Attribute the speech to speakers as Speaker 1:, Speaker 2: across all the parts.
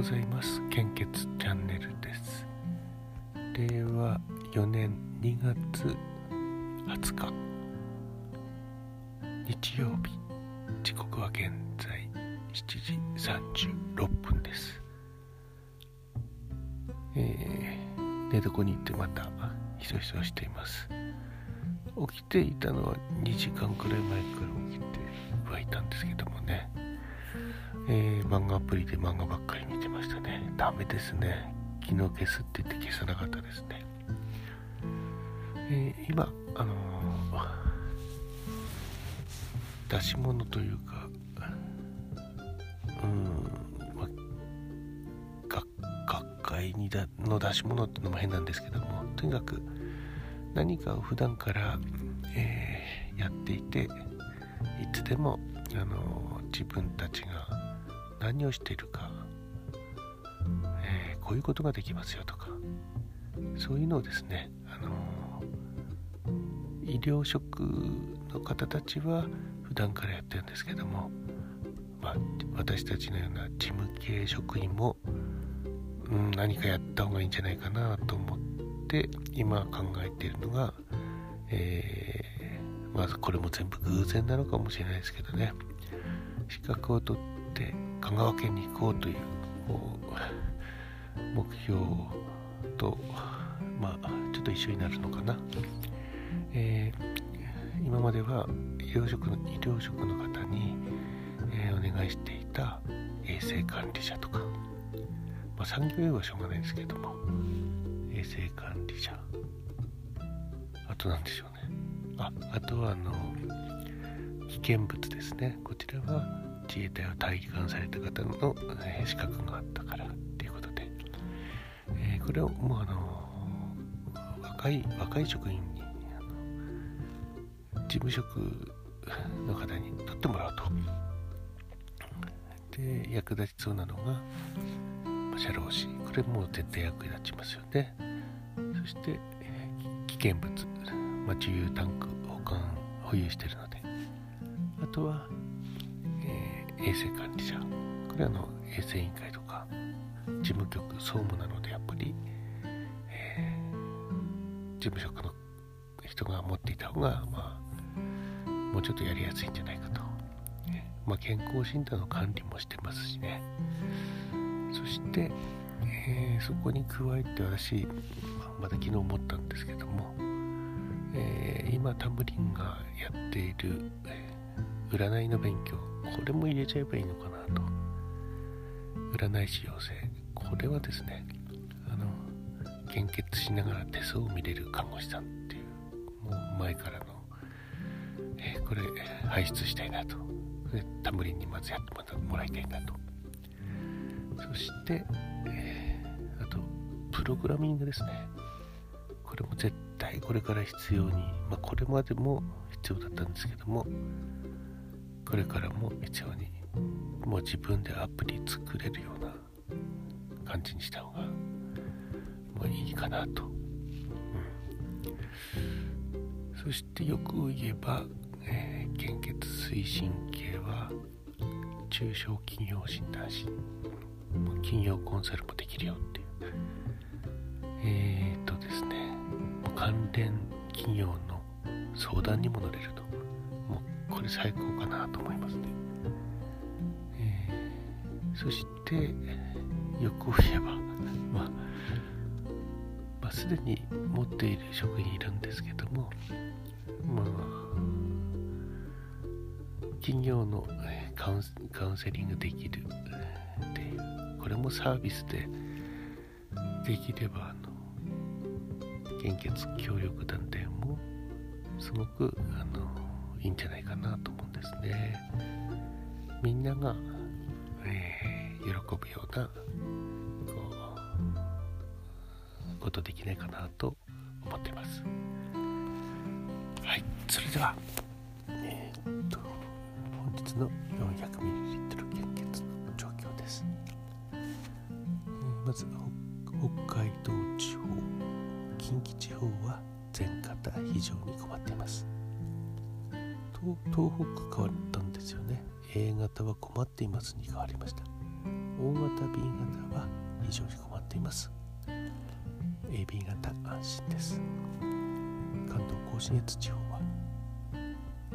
Speaker 1: ございます。献血チャンネルです。令和4年2月20日。日曜日。時刻は現在7時36分です。えー、寝床に行ってまたひそひそしています。起きていたのは2時間くらい前から起きてはいたんですけどもね。えー、漫画アプリで漫画ばっかり見てましたね。ダメですね。昨日消すって言って消さなかったですね、えー、今あのー、出し物というかうんま学学会にだの出し物ってのも変なんですけどもとにかく何かを普段から、えー、やっていていつでもあの自分たちが何をしているか、えー、こういうことができますよとかそういうのをですね、あのー、医療職の方たちは普段からやってるんですけども、まあ、私たちのような事務系職員も、うん、何かやった方がいいんじゃないかなと思って今考えているのが、えー、まずこれも全部偶然なのかもしれないですけどね。資格を取って香川県に行こうという目標とまあちょっと一緒になるのかな、えー、今までは医療職の医療職の方に、えー、お願いしていた衛生管理者とか、まあ、産業用はしょうがないですけども衛生管理者。あと何でしょうね。ああとはあの危険物ですね。こちらは自衛隊を退官された方の、え、資格があったからっていうことで、えー、これをもうあの若い若い職員にあの事務職の方に取ってもらうと。で役立ちそうなのが社労士。これもう絶対役立ちますよね。そして、えー、危険物、まあ、重油タンク保管保有しているので。あとは衛生管理者。これはの衛生委員会とか事務局総務なのでやっぱり、えー、事務職の人が持っていた方が、まあ、もうちょっとやりやすいんじゃないかと、まあ、健康診断の管理もしてますしね。そして、えー、そこに加えて私まだ昨日思ったんですけども、え今タムリンがやっている、占いの勉強これも入れちゃえばいいのかなと。占い師養成これはですねあの献血しながら手相を見れる看護師さんっていうもう前からの、え、これ輩出したいなと。でタムリンにまずやってもらいたいなと。そして、えー、あとプログラミングですね。これも絶対これから必要にまあこれまでも必要だったんですけどもこれからも必要にもう自分でアプリ作れるような感じにした方がもういいかなと、うん、そしてよく言えば、えー、献血推進系は中小企業診断士企業コンサルもできるよっていう。えー、っとですね関連企業の相談にも乗れると。これ最高かなと思いますね、えー、そして欲を言えばまあまあ、すでに持っている職員いるんですけどもまあ企業のカウンカウンセリングできるっていうこれもサービスでできればあの献血協力団体もすごくあのいいんじゃないかなと思うんですね。みんなが、えー、喜ぶようなこうことできないかなと思ってます。はい、それでは、えー、っと本日の 400ml 献血の状況です。えー、まず北海道地方近畿地方は全方非常に困っています東北変わったんですよね。A 型は困っていますに変わりました。大型 B 型は非常に困っています。AB 型安心です。関東甲信越地方は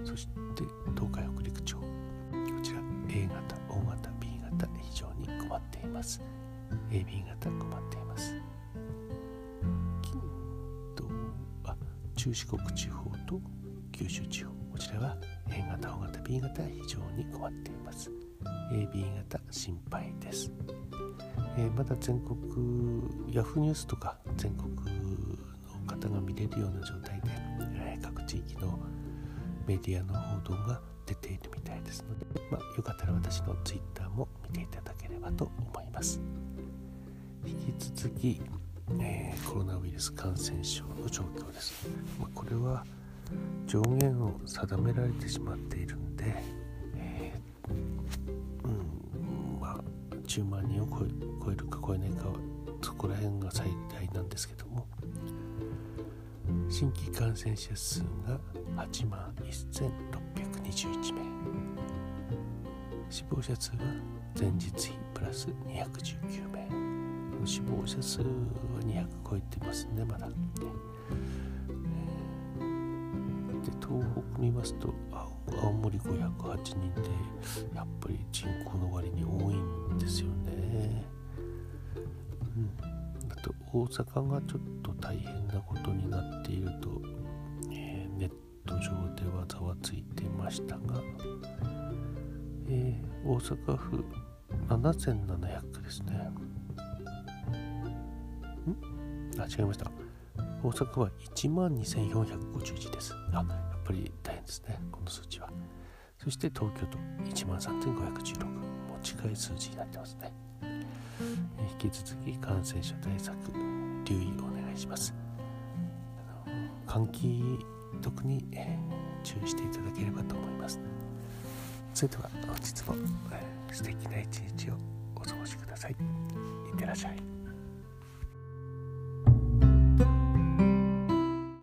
Speaker 1: そして東海北陸地方こちら A 型大型 B 型非常に困っています。AB 型困っています。とあ中四国地方と九州地方。こちらは A 型大型 B 型非常に困っています。AB 型心配です、えー、まだ全国ヤフーニュースとか全国の方が見れるような状態で、えー、各地域のメディアの報道が出ているみたいですので、まあ、よかったら私の Twitter も見ていただければと思います。引き続き、えー、コロナウイルス感染症の状況です、まあ、これは上限を定められてしまっているんで、えー、うんまあ10万人を超えるか超えないかはそこら辺が最大なんですけども新規感染者数が8万1621名。死亡者数は前日比プラス219名。死亡者数は200超えてますねまだ、ね、東北見ますと青森508人でやっぱり人口の割に多いんですよね。うん。あと大阪がちょっと大変なことになっていると、えー、ネット上ではざわついてましたが、えー、大阪府7700ですね。ん？あ違いました。大阪は1万2451です。あぱり大変ですねこの数値は。そして東京都1万3516も近い数字になってますね。引き続き感染症対策留意お願いします。換気特に、注意していただければと思います。それでは本日も、え、素敵な一日をお過ごしください。いってらっしゃい。